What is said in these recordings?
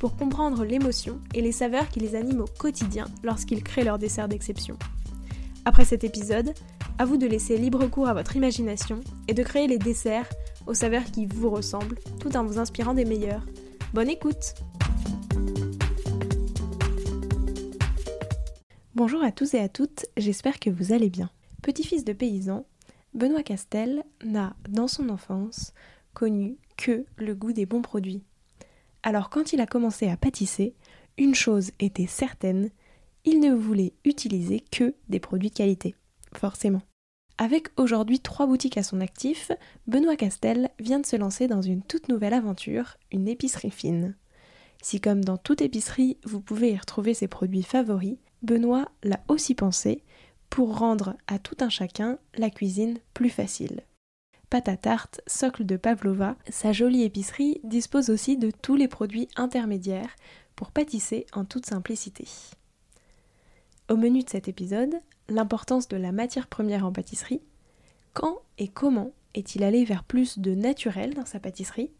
pour comprendre l'émotion et les saveurs qui les animent au quotidien lorsqu'ils créent leur dessert d'exception. Après cet épisode, à vous de laisser libre cours à votre imagination et de créer les desserts aux saveurs qui vous ressemblent tout en vous inspirant des meilleurs. Bonne écoute Bonjour à tous et à toutes, j'espère que vous allez bien. Petit-fils de paysan, Benoît Castel n'a, dans son enfance, connu que le goût des bons produits. Alors quand il a commencé à pâtisser, une chose était certaine, il ne voulait utiliser que des produits de qualité. Forcément. Avec aujourd'hui trois boutiques à son actif, Benoît Castel vient de se lancer dans une toute nouvelle aventure, une épicerie fine. Si comme dans toute épicerie, vous pouvez y retrouver ses produits favoris, Benoît l'a aussi pensé pour rendre à tout un chacun la cuisine plus facile. Pâte à tarte, socle de Pavlova, sa jolie épicerie dispose aussi de tous les produits intermédiaires pour pâtisser en toute simplicité. Au menu de cet épisode, l'importance de la matière première en pâtisserie, quand et comment est-il allé vers plus de naturel dans sa pâtisserie,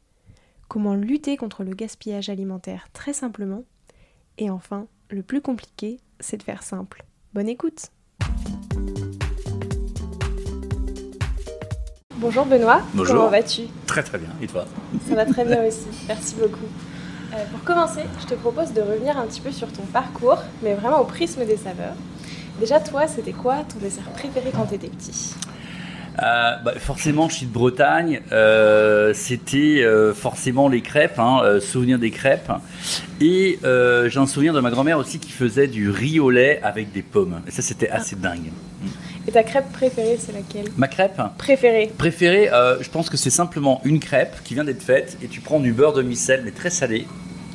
comment lutter contre le gaspillage alimentaire très simplement, et enfin, le plus compliqué, c'est de faire simple. Bonne écoute Bonjour Benoît, Bonjour. comment vas-tu? Très très bien, et toi? Ça va très bien aussi, merci beaucoup. Euh, pour commencer, je te propose de revenir un petit peu sur ton parcours, mais vraiment au prisme des saveurs. Déjà, toi, c'était quoi ton dessert préféré quand tu étais petit? Euh, bah, Forcément, je suis de Bretagne, euh, c'était euh, forcément les crêpes, hein, souvenir des crêpes. Et j'ai un souvenir de ma grand-mère aussi qui faisait du riz au lait avec des pommes. Et ça, c'était assez dingue. Et ta crêpe préférée, c'est laquelle? Ma crêpe? Préférée préférée, euh, je pense que c'est simplement une crêpe qui vient d'être faite et tu prends du beurre de micelle, mais très salé.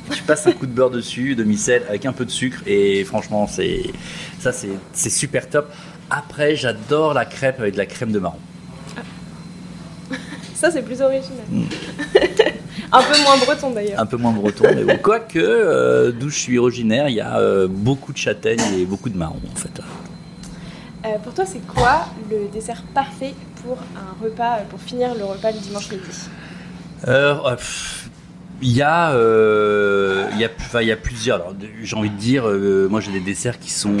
Et tu passes un coup de beurre dessus, de micelle, avec un peu de sucre. Et franchement, c'est ça, c'est super top. Après, j'adore la crêpe avec de la crème de marron. Ça, c'est plus original. un peu moins breton d'ailleurs. un peu moins breton, mais bon. Quoique, euh, d'où je suis originaire, il y a euh, beaucoup de châtaignes et beaucoup de marrons en fait. Euh, pour toi, c'est quoi le dessert parfait pour un repas, euh, pour finir le repas le dimanche midi Euh, pff, Il y a, il y a, il y a plusieurs. J'ai envie de dire, moi j'ai des desserts qui sont.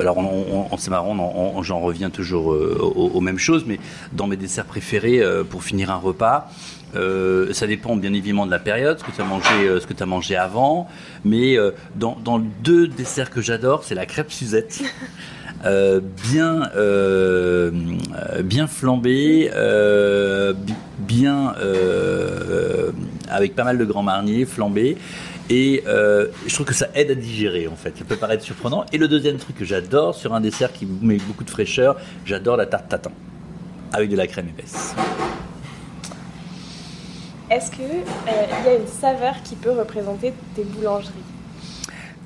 alors, on, on- c'est marrant, j'en reviens toujours aux, mêmes choses, mais dans mes desserts préférés pour finir un repas, ça dépend bien évidemment de la période, ce que tu as mangé, ce que as mangé avant. Mais dans deux desserts que j'adore, c'est la crêpe Suzette. Euh, bien, euh, bien flambée, euh, bi- bien avec pas mal de grands marniers flambé. Et je trouve que ça aide à digérer en fait. Ça peut paraître surprenant. Et le deuxième truc que j'adore sur un dessert qui met beaucoup de fraîcheur, j'adore la tarte tatin avec de la crème épaisse. Est-ce qu'il y a une saveur qui peut représenter tes boulangeries?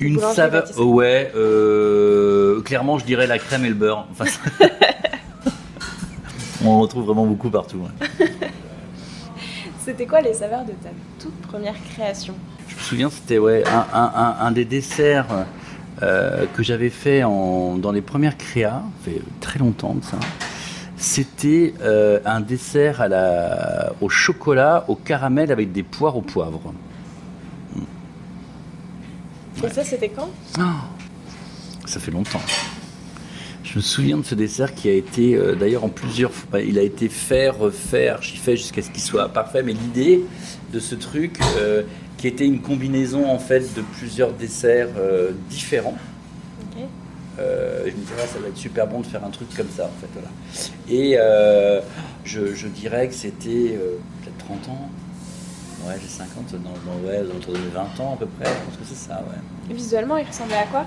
Une saveur, ouais, euh, clairement je dirais la crème et le beurre. Enfin, on en retrouve vraiment beaucoup partout. ouais. C'était quoi les saveurs de ta toute première création? Je me souviens, c'était ouais, un, un- un- un des desserts euh, que j'avais fait en- dans les premières créas, fait très longtemps de ça. C'était euh, un dessert à la, au chocolat, au caramel avec des poires au poivre. Et ça, c'était quand? Ça fait longtemps. Je me souviens de ce dessert qui a été, euh, d'ailleurs, en plusieurs fois, bah, il a été fait, refait, archi-fait jusqu'à ce qu'il soit parfait. Mais l'idée de ce truc, euh, qui était une combinaison en fait de plusieurs desserts euh, différents, je me disais, ouais, ça va être super bon de faire un truc comme ça, en fait. Voilà. Et je, je dirais que c'était peut-être 30 ans. Ouais, j'ai 50, dans, dans, ouais, autour de 20 ans à peu près. Je pense que c'est ça, ouais. Visuellement, il ressemblait à quoi?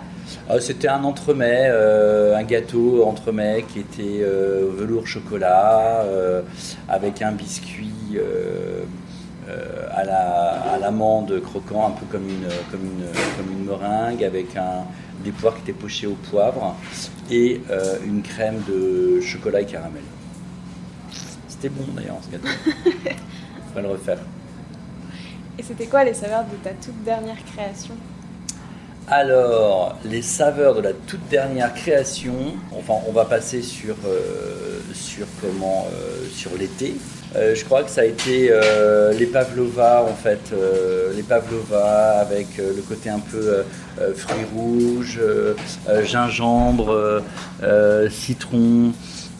Ah, c'était un entremets, euh, un gâteau entremets qui était euh, velours chocolat, euh, avec un biscuit euh, à la- à l'amande croquant, un peu comme une, comme une, comme une meringue, avec un, des poires qui étaient pochés au poivre et euh, une crème de chocolat et caramel. C'était bon d'ailleurs ce gâteau. On va le refaire. Et c'était quoi les saveurs de ta toute dernière création? Alors, les saveurs de la toute dernière création, enfin, on va passer sur, euh, sur comment, euh, sur l'été. Euh, je crois que ça a été les pavlova en fait, les pavlova avec le côté un peu fruits rouges, gingembre, citron.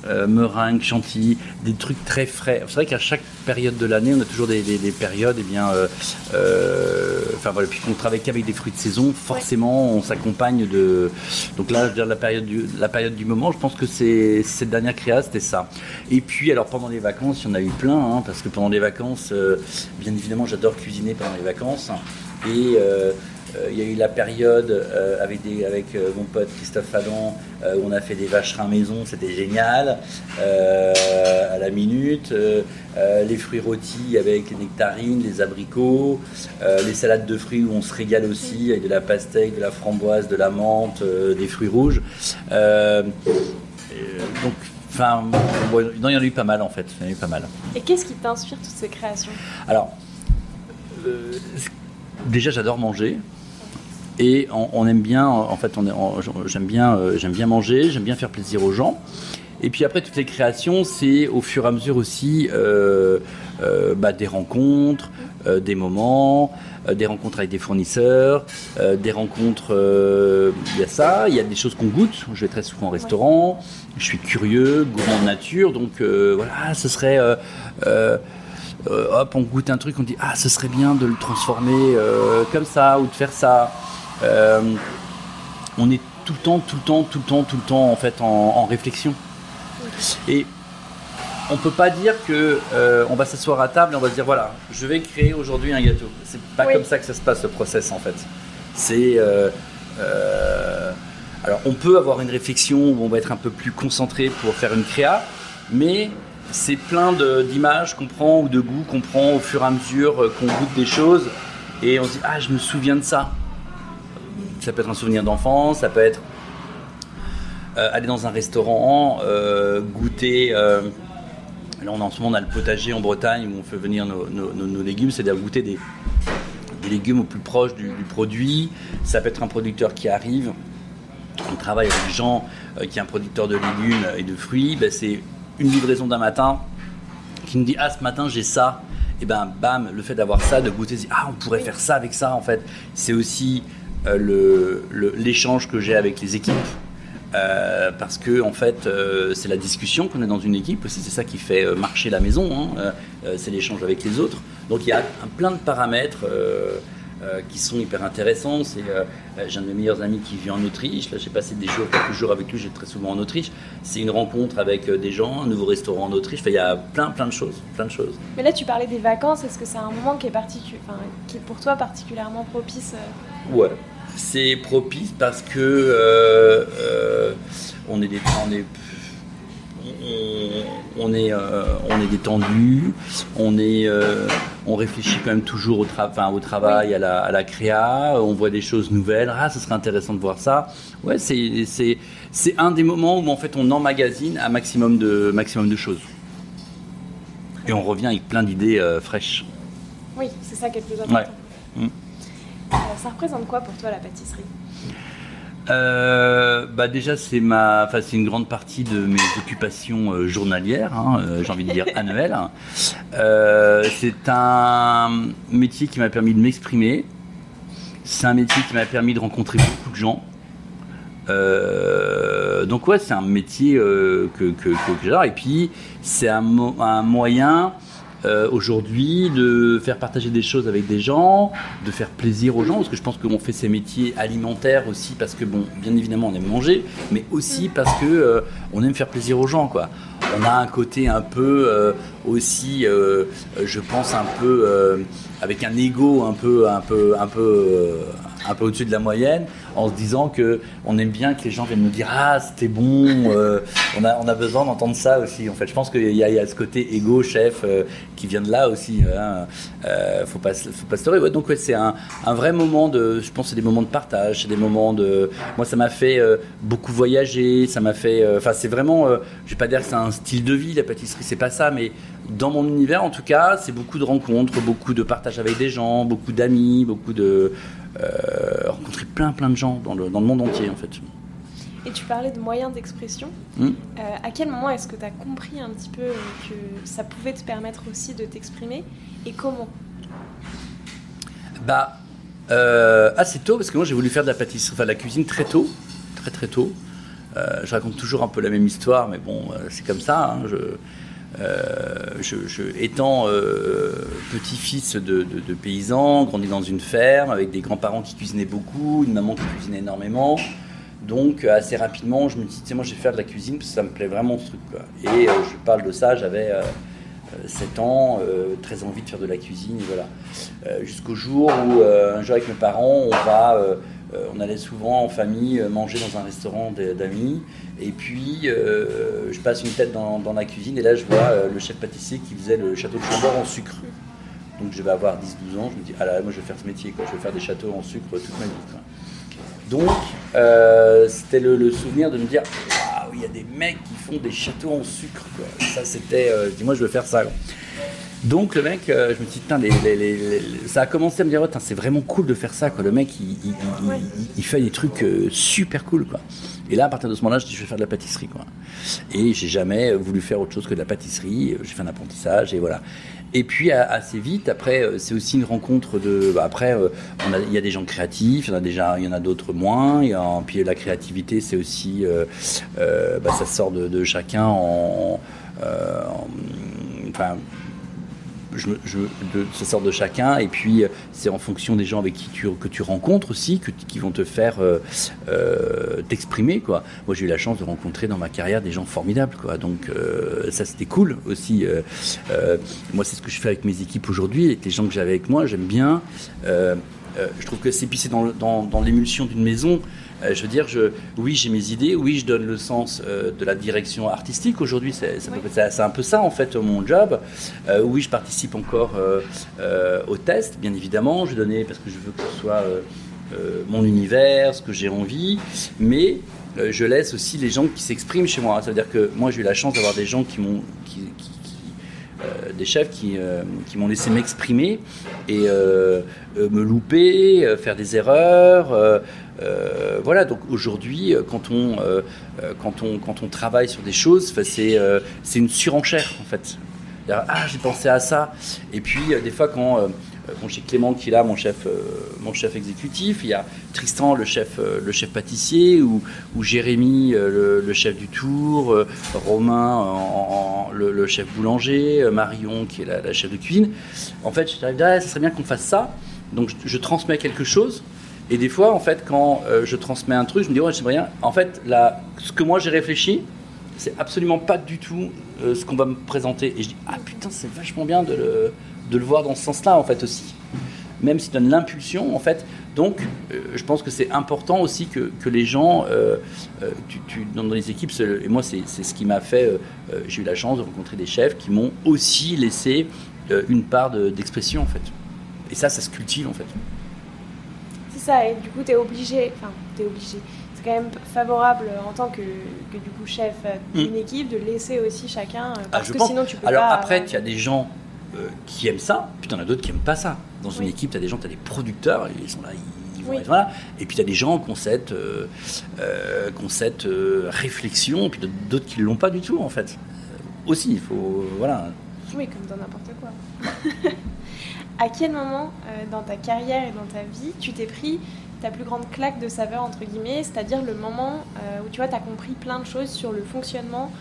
Euh, meringue, chantilly, des trucs très frais. C'est vrai qu'à chaque période de l'année, on a toujours des, des- des périodes, et bien, euh, euh, enfin voilà, puisqu'on travaille qu'avec des fruits de saison, forcément, on s'accompagne de. Donc là, je veux dire la période du, la période du moment. Je pense que c'est cette dernière créa, c'était ça. Et puis, alors pendant les vacances, il y en a eu plein, hein, parce que pendant les vacances, euh, bien évidemment, j'adore cuisiner pendant les vacances, et euh, il y a eu la période euh, avec, des, avec euh, mon pote Christophe euh, où on a fait des vacherins maison, c'était génial, euh, à la minute. Euh, euh, les fruits rôtis avec les nectarines, les abricots, euh, les salades de fruits où on se régale aussi avec de la pastèque, de la framboise, de la menthe, euh, des fruits rouges. Euh, euh, donc, enfin, non, il y en a eu pas mal en fait, il y en a eu pas mal. Et qu'est-ce qui t'inspire toutes ces créations? Alors, euh, déjà j'adore manger. Et on, aime bien, en fait, j'aime bien, euh, bien manger, j'aime bien faire plaisir aux gens. Et puis après, toutes les créations, c'est au fur et à mesure aussi euh, euh, bah, des rencontres, des moments, des rencontres avec des fournisseurs, des rencontres. Il y a ça, il y a des choses qu'on goûte. Je vais très souvent au restaurant, je suis curieux, gourmand de nature, donc voilà, ce serait. hop, on goûte un truc, on dit ah, ce serait bien de le transformer comme ça ou de faire ça. Euh, on est tout le temps, tout le temps, tout le temps, tout le temps en fait en, en réflexion. Et on peut pas dire que euh, on va s'asseoir à table et on va se dire voilà, je vais créer aujourd'hui un gâteau. C'est pas Oui. comme ça que ça se passe le process en fait. C'est euh, euh, alors on peut avoir une réflexion où on va être un peu plus concentré pour faire une créa, mais c'est plein d'images qu'on prend ou de goûts qu'on prend au fur et à mesure qu'on goûte des choses et on se dit ah je me souviens de ça. Ça peut être un souvenir d'enfance, ça peut être euh, aller dans un restaurant, euh, goûter. euh, là, on, en ce moment, on a le potager en Bretagne où on fait venir nos, nos- nos- nos légumes, c'est-à-dire goûter des, des légumes au plus proche du, du produit. Ça peut être un producteur qui arrive. On travaille avec Jean, qui est un producteur de légumes et de fruits. Ben, c'est une livraison d'un matin qui nous dit Ah, ce matin, j'ai ça. Et ben, bam, le fait d'avoir ça, de goûter, ah, on pourrait faire ça avec ça, en fait. C'est aussi l'échange que j'ai avec les équipes. Euh, parce que en fait, euh, c'est la discussion qu'on a dans une équipe aussi. C'est ça qui fait euh, marcher la maison. hein. Euh, euh, c'est l'échange avec les autres. Donc il y a un, plein de paramètres euh, qui sont hyper intéressants. C'est euh, j'ai un de mes meilleurs amis qui vit en Autriche. Là, j'ai passé des jours, quelques jours avec lui. J'étais très souvent en Autriche. C'est une rencontre avec euh, des gens, un nouveau restaurant en Autriche. Enfin, il y a plein, plein de choses, plein de choses. Mais là, tu parlais des vacances. Est-ce que c'est un moment qui est, particu- enfin, qui est pour toi particulièrement propice Ouais, c'est propice parce que on est des, on est, on, est, euh, on est détendu, on est, euh, on réfléchit quand même toujours au, tra- enfin, au travail, à, la, à la créa, on voit des choses nouvelles. Ah, ce serait intéressant de voir ça. Ouais, c'est, un des moments où en fait on emmagasine un maximum de, maximum de choses. Et on revient avec plein d'idées euh, fraîches. Oui, c'est ça qui est le plus important. Mm. Euh, ça représente quoi pour toi la pâtisserie? Euh, bah déjà c'est ma, enfin c'est une grande partie de mes occupations euh, journalières, hein, euh, j'ai envie de dire annuelles. C'est un métier qui m'a permis de m'exprimer. C'est un métier qui m'a permis de rencontrer beaucoup de gens. Donc ouais, c'est un métier que, que, que- j'adore. Et puis c'est un moyen euh, aujourd'hui de faire partager des choses avec des gens, de faire plaisir aux gens, parce que je pense qu'on fait ces métiers alimentaires aussi parce que bon, bien évidemment on aime manger, mais aussi parce que euh, on aime faire plaisir aux gens quoi. On a un côté un peu euh, aussi, je pense un peu avec un ego un peu, un peu, un peu, un peu au-dessus de la moyenne, en se disant que on aime bien que les gens viennent nous dire ah c'était bon, euh, on, a, on a besoin d'entendre ça aussi. En fait, je pense qu'il y, a ce côté égo chef euh, qui vient de là aussi. Hein. Euh, faut pas, faut pas se leurrer. donc ouais, c'est un, un, vrai moment de, je pense, c'est des moments de partage, c'est des moments de, moi ça m'a fait beaucoup voyager, ça m'a fait, enfin c'est vraiment, je vais pas dire que c'est un style de vie la pâtisserie, c'est pas ça, mais dans mon univers en tout cas, c'est beaucoup de rencontres, beaucoup de partage avec des gens, beaucoup d'amis, beaucoup de euh, rencontrer plein plein de gens dans le, dans le, monde entier en fait. Et tu parlais de moyens d'expression. Hmm. Euh, à quel moment est-ce que tu as compris un petit peu que ça pouvait te permettre aussi de t'exprimer et comment? Bah euh, assez tôt parce que moi j'ai voulu faire de la pâtisserie, enfin de la cuisine très tôt, très très tôt. je raconte toujours un peu la même histoire, mais bon, c'est comme ça. Hein, je, euh, étant euh, petit-fils de, paysans, grandi dans une ferme avec des grands-parents qui cuisinaient beaucoup, une maman qui cuisinait énormément. Donc assez rapidement, je me dis, tu moi je vais faire de la cuisine parce que ça me plaît vraiment ce truc. Et euh, je parle de ça, j'avais 7 ans, très envie de faire de la cuisine, et voilà. Jusqu'au jour où un jour avec mes parents, on va euh, on allait souvent en famille euh, manger dans un restaurant d'amis. Et puis, euh, je passe une tête dans, la cuisine et là, je vois le chef pâtissier qui faisait le château de Chambord en sucre. Donc, je vais avoir 10-12 ans. Je me dis, ah là, moi, je vais faire ce métier. Quoi. Je vais faire des châteaux en sucre toute ma vie. Donc, c'était le, souvenir de me dire, waouh, il y a des mecs qui font des châteaux en sucre. Ça, c'était, dis-moi, je veux faire ça. Donc le mec, euh, je me suis dit, ça a commencé à me dire, c'est vraiment cool de faire ça. Quoi. Le mec, il, fait des trucs euh, super cool. Quoi. Et là, à partir de ce moment-là, je dis, je vais faire de la pâtisserie. Quoi. Et j'ai jamais voulu faire autre chose que de la pâtisserie. J'ai fait un apprentissage et voilà. Et puis assez vite, après, euh, c'est aussi une rencontre de. Bah, après, il y a des gens créatifs, il y en a déjà, il y en a d'autres moins. Et puis la créativité, c'est aussi, bah, ça sort de, chacun en, enfin, je, de, ça sort de chacun, et puis euh, c'est en fonction des gens avec qui tu, que tu rencontres aussi, qui vont te faire euh, euh, t'exprimer. Quoi. Moi, j'ai eu la chance de rencontrer dans ma carrière des gens formidables, quoi. donc ça c'était cool aussi. moi, c'est ce que je fais avec mes équipes aujourd'hui, avec les gens que j'avais avec moi, j'aime bien. je trouve que c'est puis dans, dans, dans l'émulsion d'une maison. Euh, je veux dire, je, oui, j'ai mes idées, oui, je donne le sens euh, de la direction artistique. Aujourd'hui, c'est un peu ça, en fait, mon job. Euh, oui, je participe encore au test, bien évidemment. Je donner parce que je veux que ce soit mon univers, ce que j'ai envie. Mais je laisse aussi les gens qui s'expriment chez moi. Ça veut dire que moi, j'ai eu la chance d'avoir des gens qui m'ont. Qui, des chefs qui, qui m'ont laissé m'exprimer et me louper, faire des erreurs, euh, voilà, donc aujourd'hui, euh, quand, on, euh, quand, on, quand on travaille sur des choses, c'est une surenchère en fait. Ah, j'ai pensé à ça. Et puis, des fois, quand. J'ai Clément qui est là, mon chef, mon chef exécutif. Il y a Tristan, le chef, le chef pâtissier, ou, ou Jérémy, le, chef du tour, Romain, le, chef boulanger, Marion qui est la, chef de cuisine. En fait, je dirais, ah, ça serait bien qu'on fasse ça. Donc, je transmets quelque chose. Et des fois, en fait, quand euh, je transmets un truc, je me dis, ouais, j'aimerais rien. En fait, là, ce que moi j'ai réfléchi, c'est absolument pas du tout euh, ce qu'on va me présenter. Et je dis, ah putain, c'est vachement bien de le, de le, voir dans ce sens-là, en fait, aussi. Même s'il donne l'impulsion, en fait. Donc, euh, je pense que c'est important aussi que, que les gens, dans les équipes, et moi, c'est ce qui m'a fait, j'ai eu la chance de rencontrer des chefs qui m'ont aussi laissé une part d'expression, en fait. Et ça, ça se cultive, en fait ça, et du coup, tu es obligé, enfin, tu es obligé, c'est quand même favorable en tant que, que du coup chef d'une mm. équipe de laisser aussi chacun, euh, parce ah, que sinon tu peux Alors pas. Alors après, il y a des gens euh, qui aiment ça, puis tu en as d'autres qui aiment pas ça. Dans une équipe, tu as des gens, tu as des producteurs, ils sont là, ils vont être là. Et puis tu as des gens qui ont cette, euh, cette réflexion, puis d'autres qui ne l'ont pas du tout en fait. aussi, il faut. Voilà. Oui, comme dans n'importe quoi. à quel moment euh, dans ta carrière et dans ta vie tu t'es pris ta plus grande claque de saveur, entre guillemets, c'est-à-dire le moment euh, où tu vois, as compris plein de choses sur le fonctionnement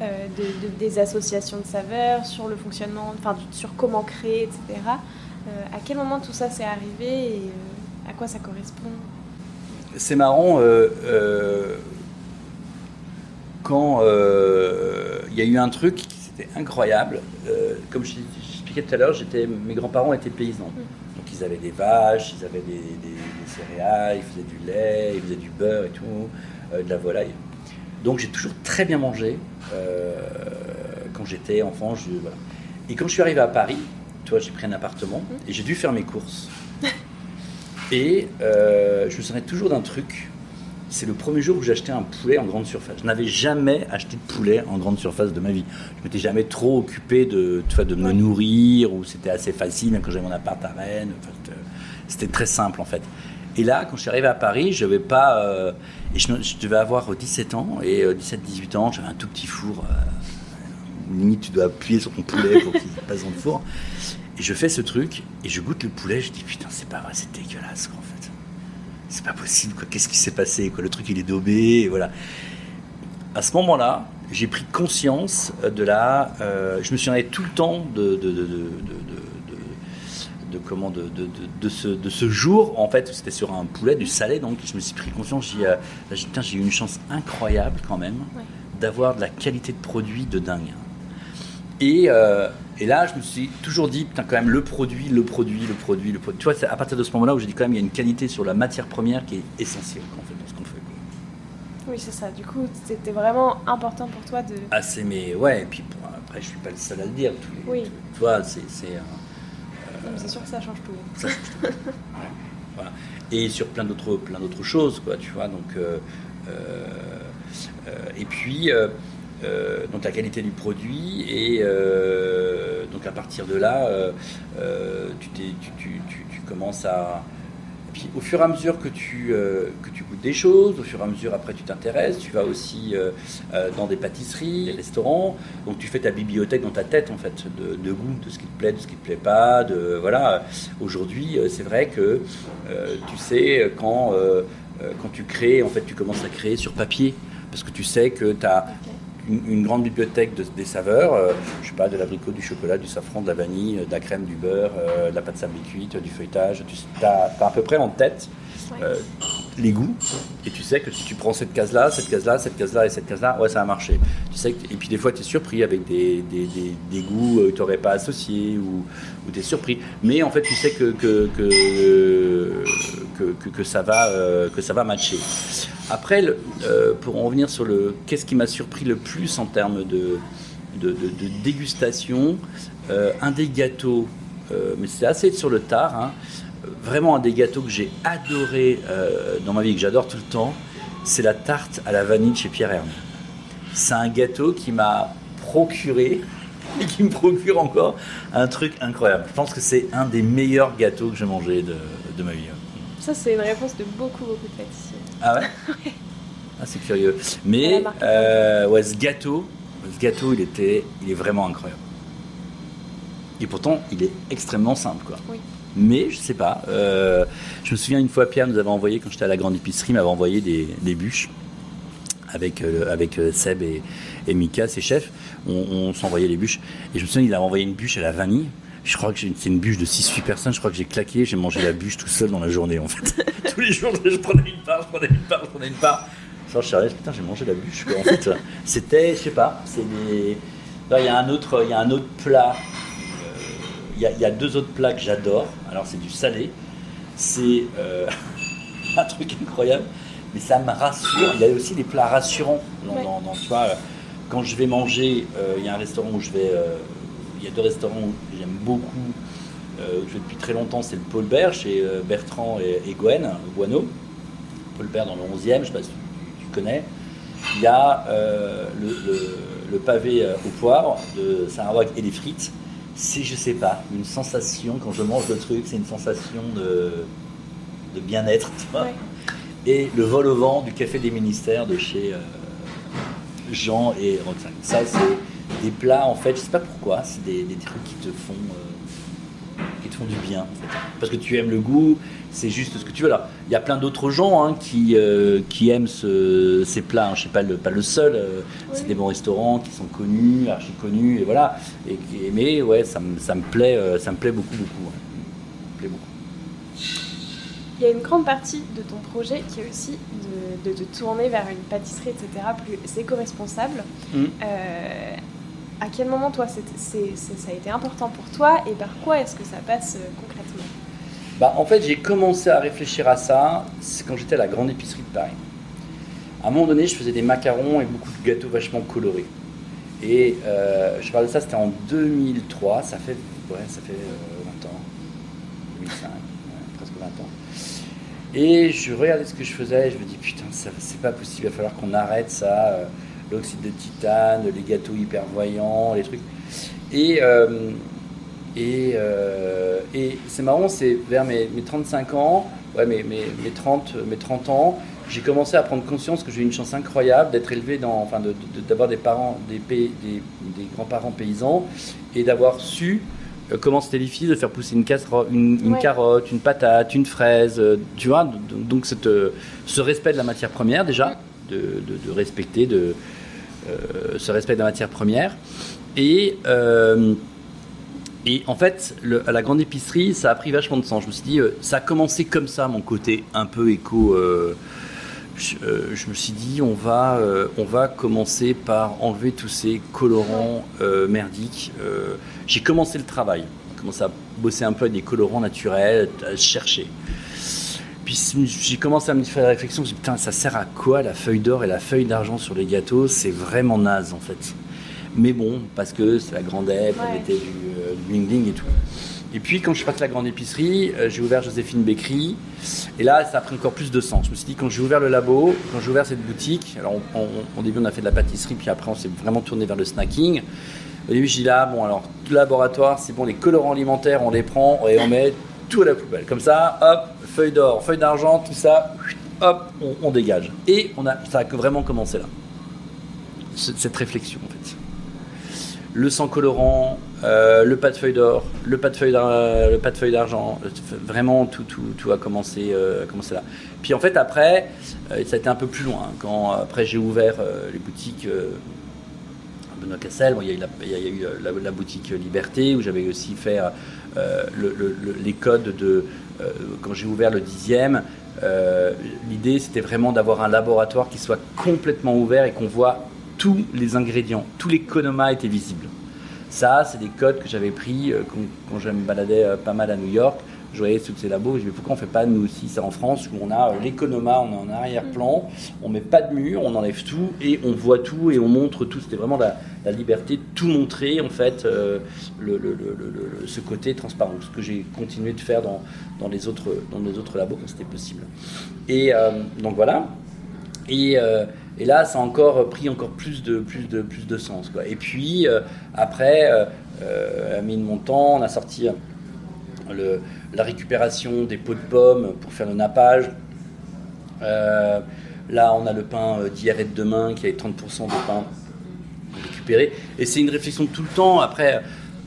euh, de, des associations de saveurs, sur le fonctionnement, enfin, sur comment créer, etc. à quel moment tout ça s'est arrivé et à quoi ça correspond? C'est marrant, quand il y a eu un truc qui était incroyable, comme je, tout à l'heure, j'étais, mes grands-parents étaient paysans. Mm. Donc ils avaient des vaches, ils avaient des, des- des céréales, ils faisaient du lait, ils faisaient du beurre et tout, euh, de la volaille. Donc j'ai toujours très bien mangé euh, quand j'étais enfant. je- voilà. Et quand je suis arrivé à Paris, tu vois, j'ai pris un appartement et j'ai dû faire mes courses. Et euh, je me souviens toujours d'un truc. C'est le premier jour où j'ai acheté un poulet en grande surface. Je n'avais jamais acheté de poulet en grande surface de ma vie. Je m'étais jamais trop occupé de, de me nourrir, ou c'était assez facile même quand j'avais mon appart à Rennes. Enfin, c'était- très simple en fait. Et là, quand je suis arrivé à Paris, je vais pas. euh, et je, je devais avoir 17 ans, et 17-18 ans, j'avais un tout petit four. euh, limite, tu dois appuyer sur ton poulet pour qu'il passe dans le four. Et je fais ce truc, et je goûte le poulet, je dis putain, c'est pas vrai, c'est dégueulasse quoi. C'est pas possible, quoi. Qu'est-ce qui s'est passé, quoi? Le truc, il est daubé, et voilà. À ce moment-là, j'ai pris conscience de la. euh, je me souviens tout le temps de, de, de, de, comment de, de, de- de ce, de ce jour en fait c'était sur un poulet du salé donc je me suis pris conscience j'ai euh, j'ai eu une chance incroyable quand même Ouais. d'avoir de la qualité de produit de dingue et, euh, et là je me suis toujours dit putain quand même le produit le produit le produit le produit tu vois c'est à partir de ce moment là où j'ai dit quand même il y a une qualité sur la matière première qui est essentielle en fait dans ce qu'on fait. Oui, c'est ça. Du coup, c'était vraiment important pour toi de. Ah, c'est mais ouais, et puis bon, après, je suis pas le seul à le dire. tous les- Oui. Tu vois, c'est. c'est, euh, C'est sûr que ça change tout. ça, change tout. Ouais, voilà. Et sur plein d'autres, plein d'autres choses, quoi, tu vois. Donc, euh, et puis, euh, donc la qualité du produit, et euh, donc à partir de là, euh, euh, tu, commences à. Puis au fur et à mesure que tu, que tu goûtes des choses, au fur et à mesure après tu t'intéresses, tu vas aussi dans des pâtisseries, des restaurants, donc tu fais ta bibliothèque dans ta tête en fait de, de goût, de ce qui te plaît, de ce qui te plaît pas, de voilà. Aujourd'hui, c'est vrai que tu sais quand quand tu crées, en fait, tu commences à créer sur papier parce que tu sais que tu as. Une, une grande bibliothèque de, des saveurs, euh, je sais pas, de l'abricot, du chocolat, du safran, de la vanille, de la crème, du beurre, euh, de la pâte sablée cuite, du feuilletage. Tu as, à peu près en tête euh, les goûts et tu sais que si tu prends cette case-là, cette case-là, cette case-là et cette case-là, ouais, ça va marcher. Tu sais que- et puis des fois, tu es surpris avec des, des, des- des goûts euh, que tu n'aurais pas associés ou, ou tu es surpris. Mais en fait, tu sais que, que, que, que, que- ça, va, que ça va matcher. Après, euh, pour en revenir sur le qu'est-ce qui m'a surpris le plus en termes de, de, dégustation, euh, un des gâteaux, euh, mais c'est assez sur le tard, hein, vraiment un des gâteaux que j'ai adoré dans ma vie, que j'adore tout le temps, c'est la tarte à la vanille chez Pierre Hermé. C'est un gâteau qui m'a procuré et qui me procure encore un truc incroyable. Je pense que c'est un des meilleurs gâteaux que j'ai mangé de, de ma vie. Ça, c'est une réponse de beaucoup, beaucoup de pâtissiers. Ah ouais Ah, c'est curieux. Mais euh, ouais, ce gâteau, ce gâteau, il était, il est vraiment incroyable. Et pourtant, il est extrêmement simple, quoi. Oui. Mais je sais pas. euh, je me souviens une fois, Pierre nous avait envoyé quand j'étais à la grande épicerie, il m'avait envoyé des, des bûches avec euh, avec Seb et, et Mika, ses chefs. On, on s'envoyait les bûches. Et je me souviens, il a envoyé une bûche à la vanille. Je crois que j'ai- c'est une bûche de 6-8 personnes. Je crois que j'ai claqué. J'ai mangé la bûche tout seul dans la journée, en fait. Tous les jours, je prenais une part, je prenais une part, je prenais une part. Genre, je suis arrivé, putain, j'ai mangé la bûche. quoi. En fait, c'était, je sais pas, c'est des. Il y a un autre, il y a un autre plat. euh, Il y, a, il y a deux autres plats que j'adore. Alors, c'est du salé. C'est euh, un truc incroyable, mais ça me rassure. Il y a aussi des plats rassurants. Dans, Ouais. dans- dans- tu vois, euh, quand je vais manger, euh, il y a un restaurant où je vais. euh, il y a deux restaurants où j'aime beaucoup, euh, où je vais depuis très longtemps, c'est le Paul Bert chez euh, Bertrand et, et Gwen, Guano. Paul Bert dans le 11e, je ne sais pas si tu, tu connais. Il y a euh, le, le- le pavé euh, aux poires de Sarawak et les frites. C'est, je sais pas, une sensation, quand je mange le truc, c'est une sensation de, de bien-être. Ouais. Et le vol au vent du Café des Ministères de chez euh, Jean et Roxane. Ça, c'est des plats, en fait, je sais pas pourquoi, c'est des, des trucs qui te font, euh, qui te font du bien. en fait. Parce que tu aimes le goût, c'est juste ce que tu veux. Alors, il y a plein d'autres gens hein, qui, euh, qui aiment ce- ces plats. hein. Je ne suis pas le, pas le seul. euh, C'est des bons restaurants qui sont connus, archi connus, et voilà. Et, qui- mais ouais, ça, me- ça me plaît, euh, ça me plaît beaucoup, beaucoup. ouais. Ça me plaît beaucoup. Il y a une grande partie de ton projet qui est aussi de, de te tourner vers une pâtisserie, etc., plus éco-responsable. Mm. Euh, à quel moment, toi, ça a été important pour toi et par quoi est-ce que ça passe euh, concrètement? Bah, En fait, j'ai commencé à réfléchir à ça quand j'étais à la grande épicerie de Paris. À un moment donné, je faisais des macarons et beaucoup de gâteaux vachement colorés. Et euh, je parle de ça, c'était en 2003, ça fait, ouais, ça fait 20 euh, ans, 2005, presque 20 ans. Et je regardais ce que je faisais et je me dis putain, c'est pas possible, il va falloir qu'on arrête ça, euh, l'oxyde de titane, les gâteaux hyper voyants, les trucs. Et, et, et c'est marrant, c'est vers mes, 35 ans, ouais, mes, mes, mes, 30, mes 30 ans, j'ai commencé à prendre conscience que j'ai eu une chance incroyable d'être élevé dans, enfin, d'avoir des parents, des, des, des grands-parents paysans et d'avoir su euh, comment c'était difficile de faire pousser une, une, une carotte, une patate, une fraise, euh, tu vois. Donc cette, euh, ce respect de la matière première déjà, de, de, respecter de, ce respect de la matière première. Et, et en fait, à la grande épicerie, ça a pris vachement de sens. Je me suis dit, ça a commencé comme ça, mon côté un peu éco euh, je, me suis dit on va, euh, on va commencer par enlever tous ces colorants euh, merdiques. j'ai commencé le travail, j'ai commencé à bosser un peu avec des colorants naturels, à chercher. Puis j'ai commencé à me faire la réflexion, je me suis dit putain ça sert à quoi la feuille d'or et la feuille d'argent sur les gâteaux? C'est vraiment naze en fait. Mais bon, parce que c'est la grande ép, on mettait du, du bling bling et tout. Et puis, quand je suis parti à la grande épicerie, euh, j'ai ouvert Joséphine Bécry. Et là, ça a pris encore plus de sens. Je me suis dit, quand j'ai ouvert le labo, quand j'ai ouvert cette boutique, alors au début, on a fait de la pâtisserie, puis après, on s'est vraiment tourné vers le snacking. Au début, j'ai dit là, bon, alors, tout laboratoire, c'est bon, les colorants alimentaires, on les prend et on met tout à la poubelle. Comme ça, hop, feuille d'or, feuille d'argent, tout ça, hop, on, dégage. Et on a, ça a vraiment commencé là. Cette réflexion, en fait le sang colorant, euh, le pas de feuille d'or, le pas de feuille le d'argent, vraiment tout, tout, tout a commencé, euh, commencé là. Puis en fait après, euh, ça a été un peu plus loin. Hein. quand après j'ai ouvert les boutiques Benoît Cassel, il y a eu, y a eu la, boutique Liberté où j'avais aussi fait les codes de quand j'ai ouvert le dixième. L'idée c'était vraiment d'avoir un laboratoire qui soit complètement ouvert et qu'on voit tous les ingrédients, tous les konomas étaient visibles. Ça, c'est des codes que j'avais pris euh, quand, je me baladais euh, pas mal à New York. Je voyais tous ces labos, je me pourquoi on fait pas nous aussi ça en France où on a euh, l'économa, on est en arrière-plan, on met pas de mur, on enlève tout et on voit tout et on montre tout. C'était vraiment la, liberté de tout montrer en fait, ce côté transparent, ce que j'ai continué de faire dans, les autres, dans les autres labos quand c'était possible. Et donc voilà. Et, là, ça a encore pris encore plus de, plus de, plus de sens. Et puis, euh, après, euh, euh, à mine montant, on a sorti la récupération des pots de pommes pour faire le nappage. là, on a le pain d'hier et de demain qui a 30% de pain récupéré. Et c'est une réflexion tout le temps. Après,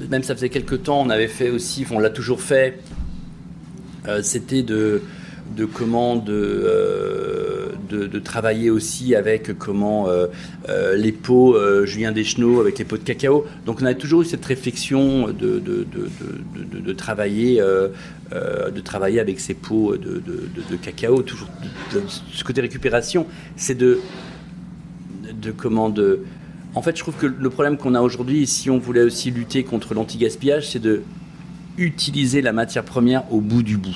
même ça faisait quelques temps, on avait fait aussi, on l'a toujours fait, c'était de, de comment de de, travailler aussi avec comment euh, euh, les pots euh, Julien Deschenaux avec les pots de cacao. Donc on a toujours eu cette réflexion de, de, travailler de travailler avec ces pots de, cacao. Toujours ce côté récupération, c'est de de comment de en fait, je trouve que le problème qu'on a aujourd'hui, si on voulait aussi lutter contre l'anti-gaspillage, c'est de utiliser la matière première au bout du bout.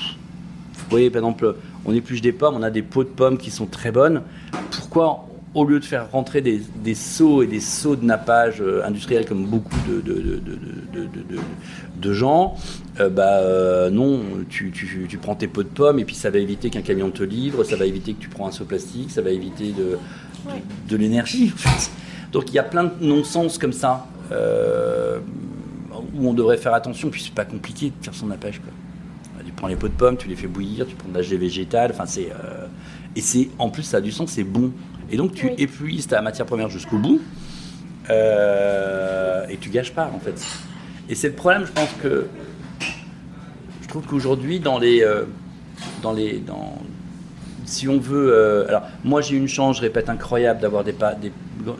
Vous voyez, par exemple, on épluche des pommes, on a des pots de pommes qui sont très bonnes. Pourquoi au lieu de faire rentrer des, seaux et des seaux de nappage euh, industriel comme beaucoup de, gens, euh, bah euh, non, tu, prends tes pots de pommes et puis ça va éviter qu'un camion te livre, ça va éviter que tu prends un seau plastique, ça va éviter de, l'énergie. Donc il y a plein de non-sens comme ça où on devrait faire attention, puis c'est pas compliqué de faire son nappage. Quoi prends les pots de pommes, tu les fais bouillir, tu prends de la gelée végétale, enfin c'est euh, et c'est en plus ça a du sens, c'est bon. Et donc tu épuises ta matière première jusqu'au bout euh, et tu gâches pas en fait. Et c'est le problème, je pense que je trouve qu'aujourd'hui dans les euh, dans les dans si on veut alors moi j'ai une chance, je répète incroyable d'avoir des, des,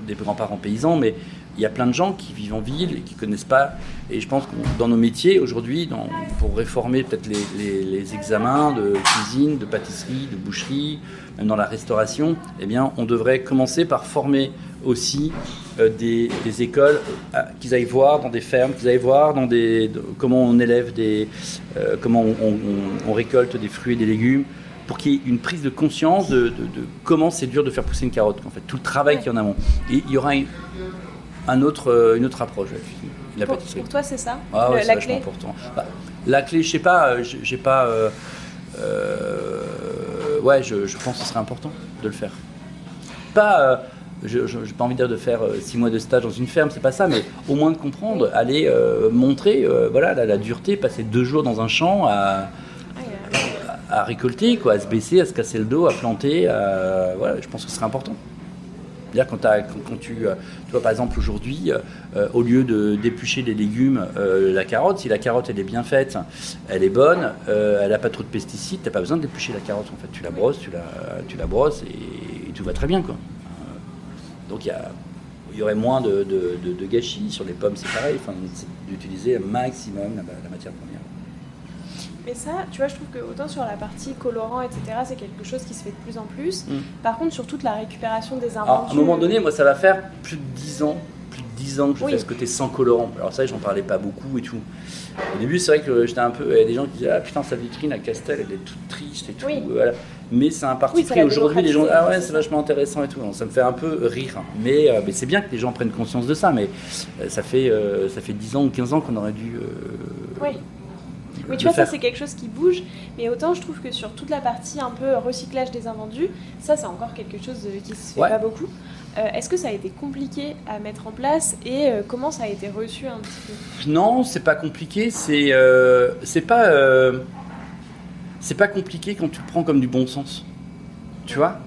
des grands-parents paysans, mais il y a plein de gens qui vivent en ville et qui connaissent pas. Et je pense que dans nos métiers aujourd'hui, pour réformer peut-être les, examens de cuisine, de pâtisserie, de boucherie, même dans la restauration, eh bien, on devrait commencer par former aussi euh, des, écoles euh, qu'ils aillent voir dans des fermes, qu'ils aillent voir dans des comment on élève des, euh, comment on, récolte des fruits et des légumes pour qu'il y ait une prise de conscience de, comment c'est dur de faire pousser une carotte, en fait, tout le travail qu'il y en a amont. Et il y aura un autre, euh, une autre approche la pour, toi, c'est ça ah, ouais, La clé important. Bah, la clé, je sais pas, euh, j'ai pas. Euh, ouais, je, pense que ce serait important de le faire. Pas. je n'ai pas envie de faire six mois de stage dans une ferme, c'est pas ça, mais au moins de comprendre, aller montrer voilà, la, dureté, passer deux jours dans un champ à, à, récolter, quoi, à se baisser, à se casser le dos, à planter. voilà, je pense que ce serait important. C'est-à-dire quand, quand, tu, euh, tu vois par exemple aujourd'hui, euh, au lieu de d'éplucher les légumes, euh, la carotte, si la carotte elle est bien faite, elle est bonne, elle n'a pas trop de pesticides, tu n'as pas besoin d'éplucher la carotte en fait. Tu la brosses, tu la, tu la brosses et, tout va très bien quoi. donc il y, y aurait moins de, de, gâchis sur les pommes, c'est pareil, d'utiliser un maximum la matière première. Mais ça, tu vois, je trouve que autant sur la partie colorant, etc., c'est quelque chose qui se fait de plus en plus. Mm. Par contre, sur toute la récupération des invendus... à un moment donné, moi, ça va faire plus de 10 ans, plus de 10 ans que je fais ce côté sans colorant. Alors ça, j'en parlais pas beaucoup et tout. Au début, c'est vrai que j'étais un peu... Il y a des gens qui disaient « Ah putain, sa vitrine à Castel, elle est toute triste et tout. Mais c'est un parti pris. Aujourd'hui, les gens Ah ouais, c'est vachement intéressant et tout. ça me fait un peu rire. Mais, euh, mais c'est bien que les gens prennent conscience de ça. Mais euh, ça, fait, euh, ça fait 10 ans ou 15 ans qu'on aurait dû... oui oui, tu vois, ça c'est quelque chose qui bouge, mais autant je trouve que sur toute la partie un peu recyclage des invendus, ça c'est encore quelque chose qui se fait pas beaucoup. Euh, est-ce que ça a été compliqué à mettre en place et euh, comment ça a été reçu un petit peu? Non, c'est pas compliqué, c'est euh, c'est pas c'est pas compliqué quand tu le prends comme du bon sens. Tu vois?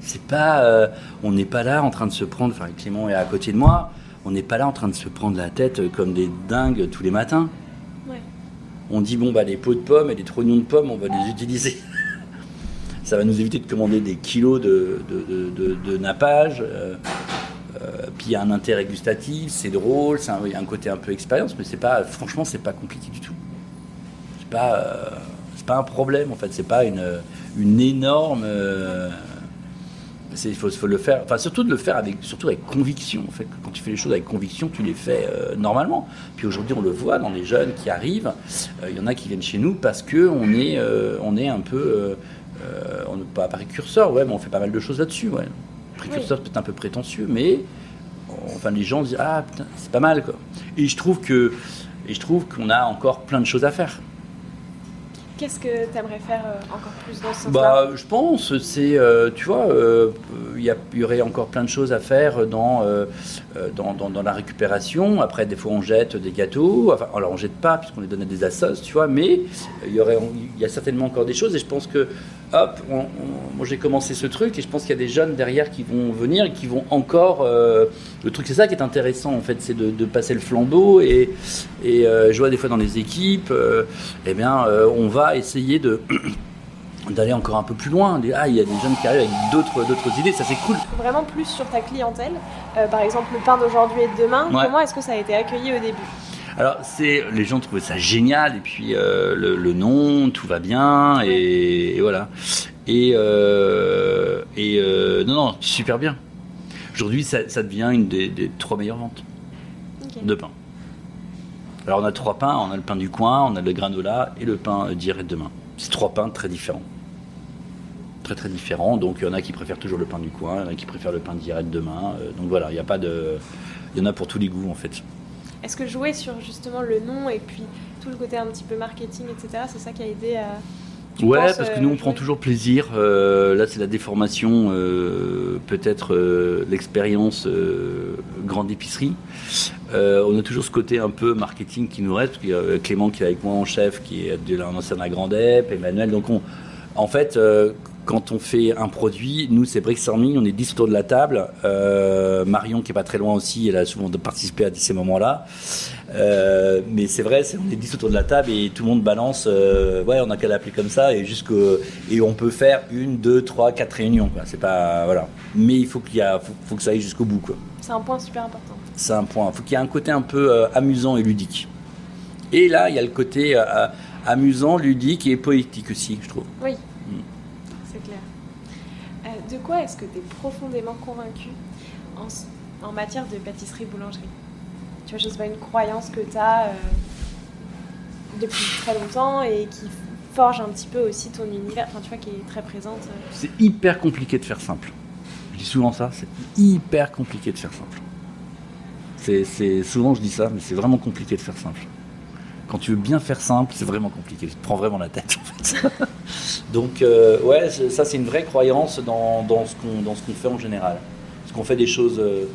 C'est pas on n'est pas là en train de se prendre enfin Clément est à côté de moi, on n'est pas là en train de se prendre la tête comme des dingues tous les matins on dit bon bah les pots de pommes et les trognons de pommes, on va les utiliser. Ça va nous éviter de commander des kilos de, nappage. Euh, euh, puis il y a un intérêt gustatif, c'est drôle, il y a un côté un peu expérience, mais c'est pas, franchement, c'est pas compliqué du tout. C'est pas, euh, c'est pas un problème en fait, c'est pas une énorme il faut, le faire, enfin surtout de le faire avec, surtout avec conviction. En fait, quand tu fais les choses avec conviction, tu les fais euh, normalement. Puis aujourd'hui, on le voit dans les jeunes qui arrivent. Euh, il y en a qui viennent chez nous parce que on est, euh, on est un peu, on n'est pas précurseur, ouais, mais on fait pas mal de choses là-dessus. Ouais. Précurseur peut-être un peu prétentieux, mais enfin les gens disent ah putain c'est pas mal quoi. Et je trouve que, et je trouve qu'on a encore plein de choses à faire. Qu'est-ce que tu aimerais faire euh, encore plus dans ce bah, Je pense, c'est, euh, tu vois, euh, il y, aurait encore plein de choses à faire dans, dans, la récupération. Après, des fois, on jette des gâteaux. Enfin, alors, on jette pas, puisqu'on les donne à des assos, tu vois, mais il y, il y a certainement encore des choses. Et je pense que, hop, moi j'ai commencé ce truc, et je pense qu'il y a des jeunes derrière qui vont venir et qui vont encore. le truc, c'est ça qui est intéressant, en fait, c'est de, passer le flambeau. Et, et je vois des fois dans les équipes, eh bien, on va essayer de d'aller encore un peu plus loin. Ah, il y a des jeunes qui arrivent avec d'autres, d'autres idées, ça c'est cool. Vraiment plus sur ta clientèle, euh, par exemple le pain d'aujourd'hui et de demain, comment est-ce que ça a été accueilli au début? Alors, c'est les gens trouvaient ça génial, et puis euh, le, nom, tout va bien, et, voilà. Et, euh, et non, non, super bien. Aujourd'hui, ça, devient une des, trois meilleures ventes de pain. Alors on a trois pains, on a le pain du coin, on a le granola et le pain d'hier et de demain. C'est trois pains très différents. Très très différents. Donc il y en a qui préfèrent toujours le pain du coin, il y en a qui préfèrent le pain d'hier et de demain. Euh, donc voilà, il n'y a pas de. Il y en a pour tous les goûts en fait. Est-ce que jouer sur justement le nom et puis tout le côté un petit peu marketing, etc., c'est ça qui a aidé à ouais, parce que nous on euh, prend toujours plaisir. Euh, là, c'est la déformation, euh, peut-être l'expérience grande épicerie. on a toujours ce côté un peu marketing qui nous reste. Il y a Clément qui est avec moi en chef, qui est de l'ancien à Grande Emmanuel. Donc, on, en fait, quand on fait un produit, nous c'est brainstorming, on est 10 autour de la table. Marion qui est pas très loin aussi, elle a souvent participé à ces moments-là. Euh, mais c'est vrai, on est 10 autour de la table et tout le monde balance, euh, ouais, on a qu'à l'appeler comme ça et jusqu'au et on peut faire une, deux, trois, quatre réunions. C'est pas voilà. Mais il faut qu'il y a, faut, que ça aille jusqu'au bout. C'est un point super important. C'est un point. Il faut qu'il y ait un côté un peu euh, amusant et ludique. Et là, il y a le côté euh, amusant, ludique et poétique aussi, je trouve. Oui. Euh, de quoi est-ce que tu es profondément convaincu en, matière de pâtisserie-boulangerie Tu vois, je sais pas, une croyance que tu as depuis très longtemps et qui forge un petit peu aussi ton univers, enfin tu vois, qui est très présente. euh. C'est hyper compliqué de faire simple. Je dis souvent ça, c'est hyper compliqué de faire simple. C'est- souvent je dis ça, mais c'est vraiment compliqué de faire simple. Quand tu veux bien faire simple, c'est vraiment compliqué. Tu te prends vraiment la tête en fait. Donc euh, ouais, ça c'est une vraie croyance dans, dans ce qu'on, fait en général. Parce qu'on fait des choses euh,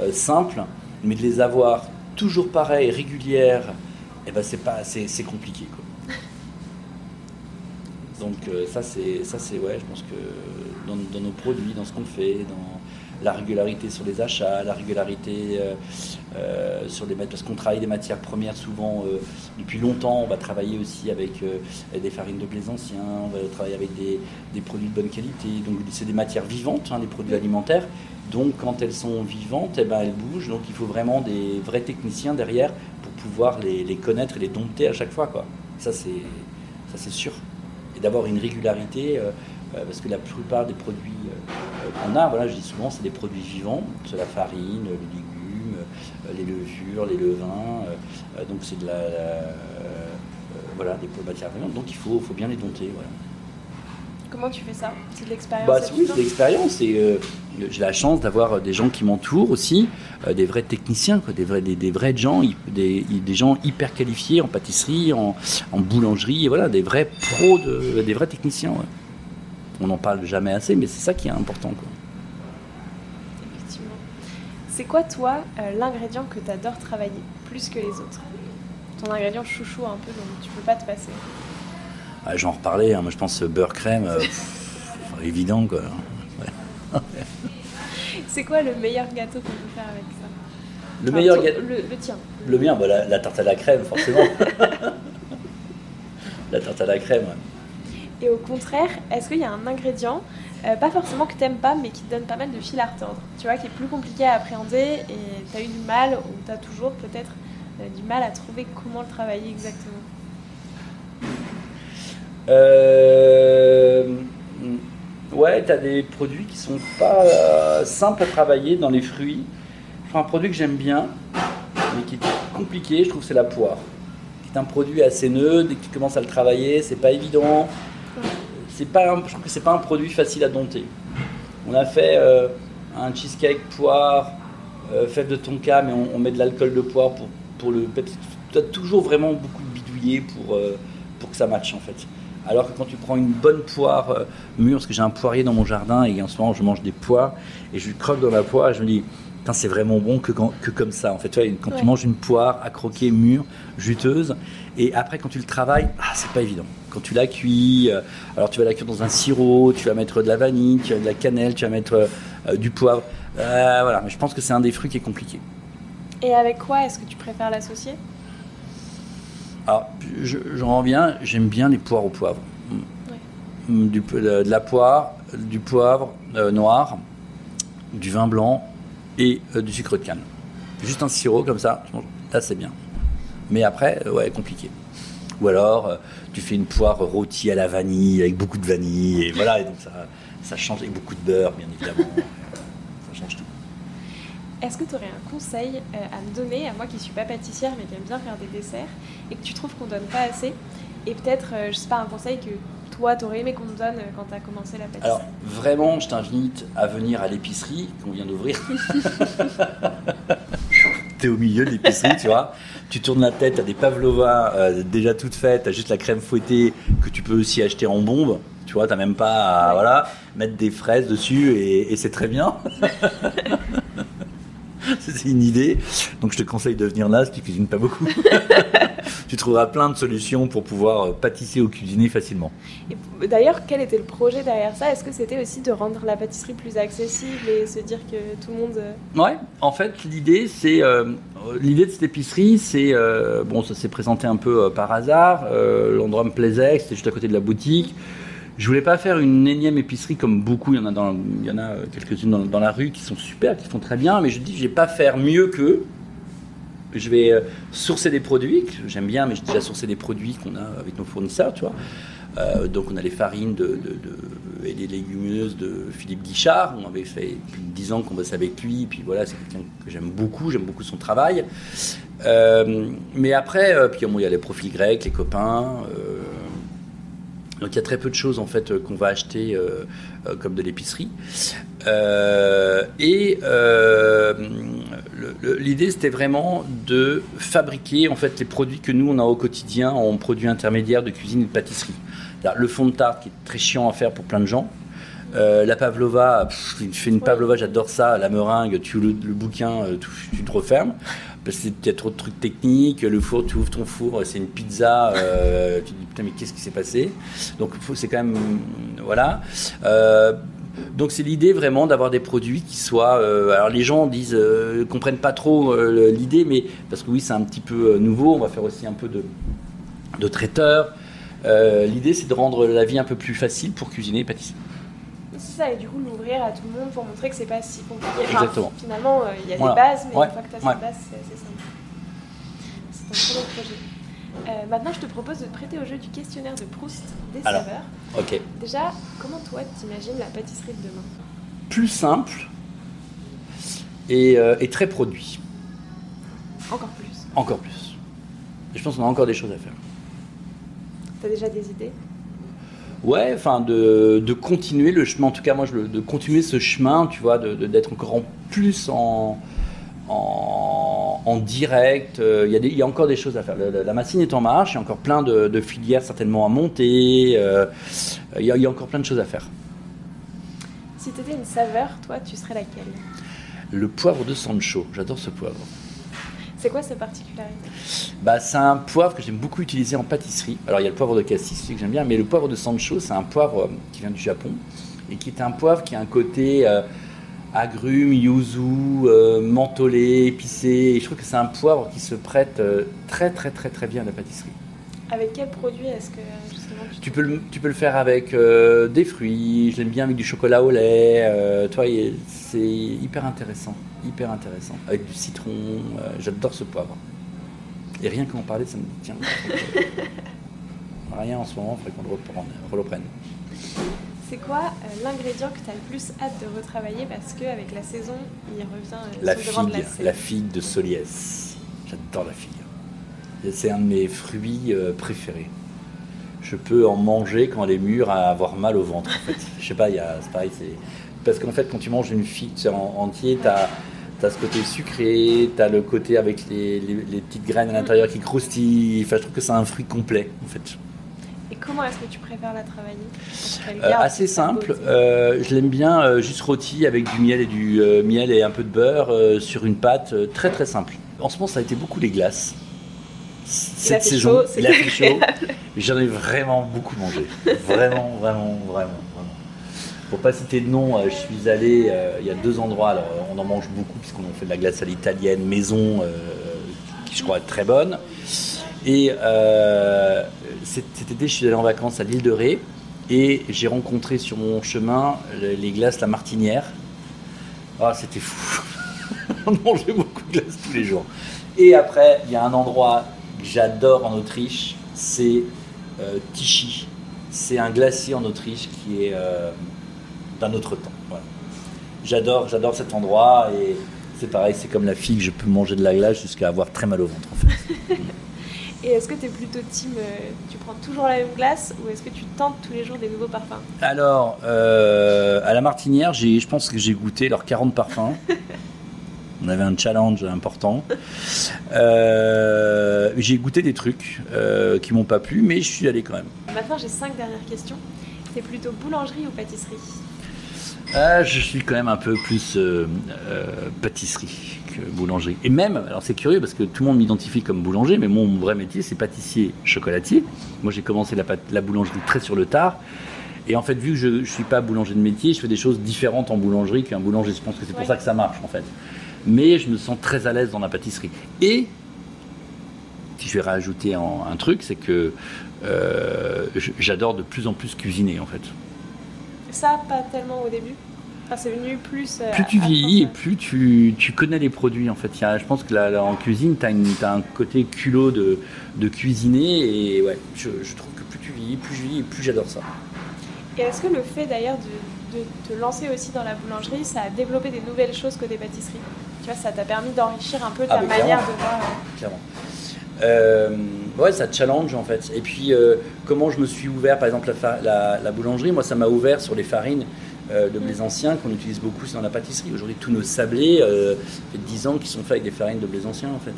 euh, simples, mais de les avoir toujours pareilles, régulières, et ben c'est pas, c'est, compliqué quoi. Donc ça c'est ça c'est ouais, je pense que dans, dans nos produits, dans ce qu'on fait, dans la régularité sur les achats, la régularité euh, euh, sur les mat- parce qu'on travaille des matières premières souvent euh, depuis longtemps. On va travailler aussi avec euh, des farines de blé anciens, on va travailler avec des, des produits de bonne qualité. Donc c'est des matières vivantes, hein, des produits alimentaires. Donc quand elles sont vivantes, eh ben, elles bougent. Donc il faut vraiment des vrais techniciens derrière pour pouvoir les, les connaître et les dompter à chaque fois. Quoi. Ça c'est ça c'est sûr et d'avoir une régularité, parce que la plupart des produits qu'on a, voilà, je dis souvent, c'est des produits vivants, c'est la farine, les légumes, euh, les levures, les levains, euh, euh, donc c'est de la, la- euh, euh, voilà, des matières vivantes, donc il faut, faut bien les dompter. Voilà. Comment tu fais ça? C'est de l'expérience Bah, c'est- oui, c'est l'expérience et euh, j'ai la chance d'avoir euh, des gens qui m'entourent aussi, euh, des vrais techniciens, quoi, des, vrais, des, des vrais gens, des, des gens hyper qualifiés en pâtisserie, en, en boulangerie, et voilà, des vrais pros, de, des vrais techniciens. ouais. On n'en parle jamais assez, mais c'est ça qui est important. Quoi. Effectivement. C'est quoi, toi, euh, l'ingrédient que tu adores travailler plus que les autres? Ton ingrédient chouchou un peu dont tu peux pas te passer Ah, J'en reparlais, hein, moi je pense euh, beurre crème, euh, pff, évident quoi. Ouais. C'est quoi le meilleur gâteau qu'on peut faire avec ça? Le meilleur gâteau. le, le tien. Le mien, bah, la, la tarte à la crème, forcément. la tarte à la crème, ouais. Et au contraire, est-ce qu'il y a un ingrédient, euh, pas forcément que t'aimes pas, mais qui te donne pas mal de fil à retordre Tu vois, qui est plus compliqué à appréhender et t'as eu du mal, ou t'as toujours peut-être euh, du mal à trouver comment le travailler exactement? Euh, ouais, tu as des produits qui sont pas euh, simples à travailler dans les fruits. Je un produit que j'aime bien, mais qui est compliqué, je trouve, c'est la poire. Qui est un produit assez neutre, dès que tu commences à le travailler, c'est pas évident. C'est pas, je trouve que c'est pas un produit facile à dompter. On a fait euh, un cheesecake poire, euh, fève de tonka, mais on, met de l'alcool de poire pour, pour le. Tu as toujours vraiment beaucoup bidouillé pour, euh, pour que ça matche en fait. Alors que quand tu prends une bonne poire euh, mûre, parce que j'ai un poirier dans mon jardin et en ce moment je mange des poires et je croque dans la poire et je me dis, c'est vraiment bon que, quand- que comme ça. En fait, tu vois, quand Ouais. tu manges une poire à croquer mûre, juteuse, et après quand tu le travailles, ah, c'est pas évident. Quand tu la cuis, euh, alors tu vas la cuire dans un sirop, tu vas mettre de la vanille, tu vas de la cannelle, tu vas mettre euh, euh, du poivre. Euh, voilà, mais je pense que c'est un des fruits qui est compliqué. Et avec quoi est-ce que tu préfères l'associer? Alors, je- j'en reviens, j'aime bien les poires au poivre. Mm, Du, de, de la poire, du poivre noir, du vin blanc et euh, du sucre de canne. Juste un sirop comme ça, là c'est bien. Mais après, euh, ouais, compliqué. Ou alors, euh, tu fais une poire rôtie à la vanille avec beaucoup de vanille, et voilà, et donc ça, change, avec beaucoup de beurre, bien évidemment. ça change tout. Est-ce que tu aurais un conseil à me donner, à moi qui suis pas pâtissière mais qui aime bien faire des desserts, et que tu trouves qu'on donne pas assez? Et peut-être, je sais pas, un conseil que toi, t'aurais aimé qu'on te donne euh, quand tu as commencé la pâtisserie Alors, vraiment, je t'invite à venir à l'épicerie qu'on vient d'ouvrir. T'es au milieu de l'épicerie, tu vois. Tu tournes la tête, t'as des pavlovas euh, déjà toutes faites, t'as juste la crème fouettée que tu peux aussi acheter en bombe. Tu vois, t'as même pas à Ouais. voilà, mettre des fraises dessus et, et c'est très bien. c'est une idée. Donc je te conseille de venir là si tu cuisines pas beaucoup. Tu trouveras plein de solutions pour pouvoir euh, pâtisser ou cuisiner facilement. D'ailleurs, quel était le projet derrière ça? Est-ce que c'était aussi de rendre la pâtisserie plus accessible et se dire que tout le monde. euh, Ouais, en fait, l'idée, c'est euh, l'idée de cette épicerie, c'est euh, bon, ça s'est présenté un peu euh, par hasard. L'endroit me plaisait, c'était juste à côté de la boutique. Je voulais pas faire une énième épicerie comme beaucoup, il y en a, dans, il y en a quelques-unes dans, dans la rue qui sont super, qui font très bien, mais je dis je vais pas faire mieux qu'eux. Je vais euh, sourcer des produits, j'aime bien, mais j'ai déjà sourcé des produits qu'on a avec nos fournisseurs, tu vois. Euh, donc on a les farines de, et les légumineuses de Philippe Guichard. On avait fait plus de 10 ans qu'on bosse avec lui. Et puis voilà, c'est quelqu'un que j'aime beaucoup. J'aime beaucoup son travail. Euh, mais après, euh, puis il y a les profils grecs, les copains. donc il y a très peu de choses en fait qu'on va acheter comme de l'épicerie. Et l'idée c'était vraiment de fabriquer en fait les produits que nous on a au quotidien en produits intermédiaires de cuisine et de pâtisserie. Le fond de tarte qui est très chiant à faire pour plein de gens. Euh, la pavlova, pff, il fait une pavlova, j'adore ça. La meringue, tu le, le bouquin, euh, tu, tu te refermes. Parce qu'il y a trop de trucs techniques. Le four, tu ouvres ton four, c'est une pizza. euh, tu te dis putain, mais qu'est-ce qui s'est passé? Donc c'est quand même. Voilà. Euh, donc c'est l'idée vraiment d'avoir des produits qui soient. euh, alors les gens disent, euh, comprennent pas trop euh, l'idée, mais parce que oui, c'est un petit peu euh, nouveau. On va faire aussi un peu de, de traiteur. L'idée c'est de rendre la vie un peu plus facile pour cuisiner et pâtisser. C'est ça, et du coup, l'ouvrir à tout le monde pour montrer que c'est pas si compliqué. Enfin, Exactement. finalement, il y a Voilà. des bases, mais Ouais. une fois que tu as Ouais. ces bases, c'est assez simple. C'est un très beau projet. Euh, maintenant, je te propose de te prêter au jeu du questionnaire de Proust des Alors. saveurs. Ok. Déjà, comment toi, t'imagines la pâtisserie de demain? Plus simple et, euh, et très produit. Encore plus. Encore plus. Et je pense qu'on a encore des choses à faire. T'as déjà des idées? Ouais, enfin de, de continuer le chemin, en tout cas moi je le- de continuer ce chemin, tu vois, de- de- d'être encore en plus en, en, en direct. Euh, Il y, a des- il y a encore des choses à faire. La machine est en marche, il y a encore plein de, de filières certainement à monter. euh, il, y a, il y a encore plein de choses à faire. Si t'étais une saveur, toi, tu serais laquelle? Le poivre de Sancho, j'adore ce poivre. C'est quoi sa particularité? Bah, c'est un poivre que j'aime beaucoup utiliser en pâtisserie. Alors il y a le poivre de cassis aussi que j'aime bien, mais le poivre de Sancho, c'est un poivre qui vient du Japon et qui est un poivre qui a un côté euh, agrumes, yuzu, euh, mentholé, épicé. Et je trouve que c'est un poivre qui se prête euh, très très très très bien à la pâtisserie. Avec quel produit est-ce que justement tu, Tu peux le, tu peux le faire avec euh, des fruits, je l'aime bien avec du chocolat au lait. toi, c'est hyper intéressant, hyper intéressant. Avec du citron, j'adore ce poivre. Et rien qu'en parler, ça me dit tiens. rien en ce moment, il faudrait qu'on le reprenne. C'est quoi euh, l'ingrédient que tu as le plus hâte de retravailler parce qu'avec la saison, il revient euh, La devant de figue, la la figue de Soliès. J'adore la figue. C'est un de mes fruits euh, préférés. Je peux en manger quand elle est mûre à avoir mal au ventre. En fait. Je sais pas, il y a, c'est pareil. C'est... Parce qu'en fait, quand tu manges une figue tu sais, en entier, tu as, ce côté sucré, tu as le côté avec les, les- les petites graines à l'intérieur qui croustillent. Enfin, je trouve que c'est un fruit complet, en fait. Comment est-ce que tu préfères la travailler Euh, assez simple. Euh, je l'aime bien euh, juste rôti avec du miel et du miel et un peu de beurre sur une pâte. très très simple. En ce moment, ça a été beaucoup les glaces. Cette saison, chaud, c'est il a fait chaud. agréable. J'en ai vraiment beaucoup mangé. Vraiment, vraiment, vraiment, vraiment. Pour pas citer de nom, je suis allé il y a deux endroits. Alors, on en mange beaucoup puisqu'on en fait de la glace à l'italienne maison, qui je crois est très bonne. Et euh, cet été, je suis allé en vacances à l'île de Ré et j'ai rencontré sur mon chemin les glaces La Martinière. Ah, c'était fou. On mangeait beaucoup de glace tous les jours. Et après, il y a un endroit que j'adore en Autriche, c'est euh, Tichy. C'est un glacier en Autriche qui est euh, d'un autre temps. J'adore, j'adore cet endroit et c'est pareil, c'est comme la figue, je peux manger de la glace jusqu'à avoir très mal au ventre en fait. Et est-ce que tu es plutôt team, euh, tu prends toujours la même glace ou est-ce que tu tentes tous les jours des nouveaux parfums Alors, euh, à la Martinière, j'ai, je pense que j'ai goûté leurs 40 parfums. On avait un challenge important. Euh, j'ai goûté des trucs euh, qui m'ont pas plu, mais je suis allé quand même. Maintenant, j'ai cinq dernières questions. T'es plutôt boulangerie ou pâtisserie? Ah, je suis quand même un peu plus pâtisserie que boulangerie. Et même, alors c'est curieux parce que tout le monde m'identifie comme boulanger, mais mon vrai métier c'est pâtissier chocolatier. Moi j'ai commencé la, boulangerie très sur le tard. Et en fait, vu que je ne suis pas boulanger de métier, je fais des choses différentes en boulangerie qu'un boulanger. Je pense que c'est pour Ouais. ça que ça marche en fait. Mais je me sens très à l'aise dans la pâtisserie. Et si je vais rajouter un truc, c'est que j'adore de plus en plus cuisiner en fait. Ça, pas tellement au début? C'est venu plus. plus tu vieillis et plus tu, tu, connais les produits en fait. Y a, je pense que là, en cuisine, tu as, un côté culot de, de cuisiner et ouais, je, je, trouve que plus tu vieillis, plus je vis et plus j'adore ça. Et est-ce que le fait d'ailleurs de, de, te lancer aussi dans la boulangerie, ça a développé des nouvelles choses que des pâtisseries Tu vois, ça t'a permis d'enrichir un peu ta ah, manière de voir. Euh, clairement. Euh, ouais, ça challenge en fait. Et puis, euh, comment je me suis ouvert, par exemple, la, la, la boulangerie, moi, ça m'a ouvert sur les farines. Euh, de blé ancien qu'on utilise beaucoup dans la pâtisserie. Aujourd'hui, tous nos sablés, euh, fait 10 ans qu'ils sont faits avec des farines de blé ancien en fait.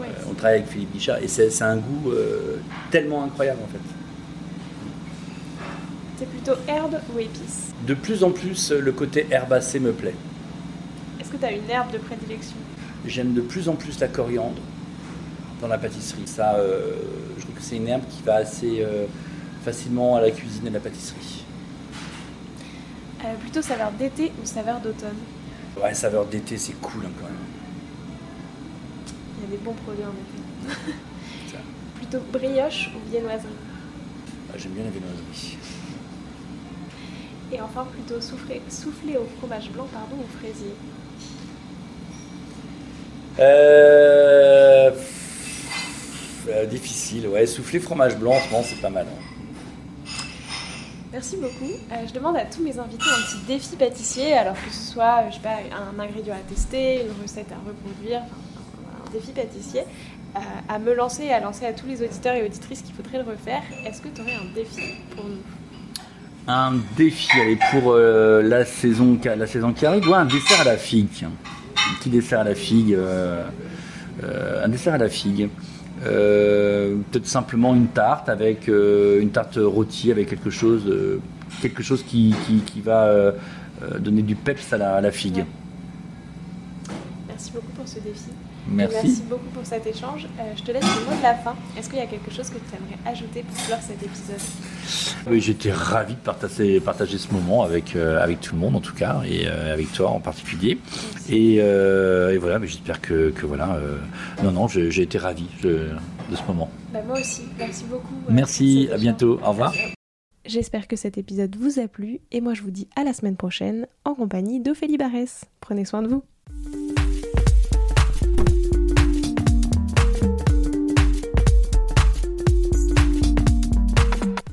Euh, on travaille avec Philippe Bichat et c'est un goût tellement incroyable en fait. C'est plutôt herbe ou épice De plus en plus, le côté herbacé me plaît. Est-ce que tu as une herbe de prédilection? J'aime de plus en plus la coriandre dans la pâtisserie. Ça, je trouve que c'est une herbe qui va assez facilement à la cuisine et à la pâtisserie. Euh, plutôt saveur d'été ou saveur d'automne Ouais, saveur d'été, c'est cool hein, quand même. Il y a des bons produits en été. plutôt brioche ou viennoiserie? Ah, J'aime bien la viennoiserie. Et enfin, plutôt soufflé, soufflé au fromage blanc pardon, ou fraisier euh... euh difficile, ouais. Soufflé fromage blanc, en c'est pas mal. Hein. Merci beaucoup. Euh, je demande à tous mes invités un petit défi pâtissier, alors que ce soit je sais pas, un ingrédient à tester, une recette à reproduire, un défi pâtissier, euh, à me lancer et à lancer à tous les auditeurs et auditrices qu'il faudrait le refaire. Est-ce que tu aurais un défi pour nous? Un défi, allez, pour euh, la, saison, la saison qui arrive, un dessert à la figue. Un petit dessert à la figue. un dessert à la figue. Euh, peut-être simplement une tarte avec euh, une tarte rôtie avec quelque chose, euh, qui, va donner du peps à la, figue. Merci beaucoup pour ce défi. Merci. merci beaucoup pour cet échange. je te laisse le mot de la fin. Est-ce qu'il y a quelque chose que tu aimerais ajouter pour clore cet épisode? Oui, j'étais ravi de partager, partager ce moment avec, avec tout le monde en tout cas, et avec toi en particulier. Et, voilà, mais j'espère que, que, voilà. non, non, j'ai été ravi de ce moment. Bah, moi aussi. Merci beaucoup. Merci, à bientôt. Au revoir. J'espère que cet épisode vous a plu et moi je vous dis à la semaine prochaine en compagnie d'Ophélie Barès. Prenez soin de vous.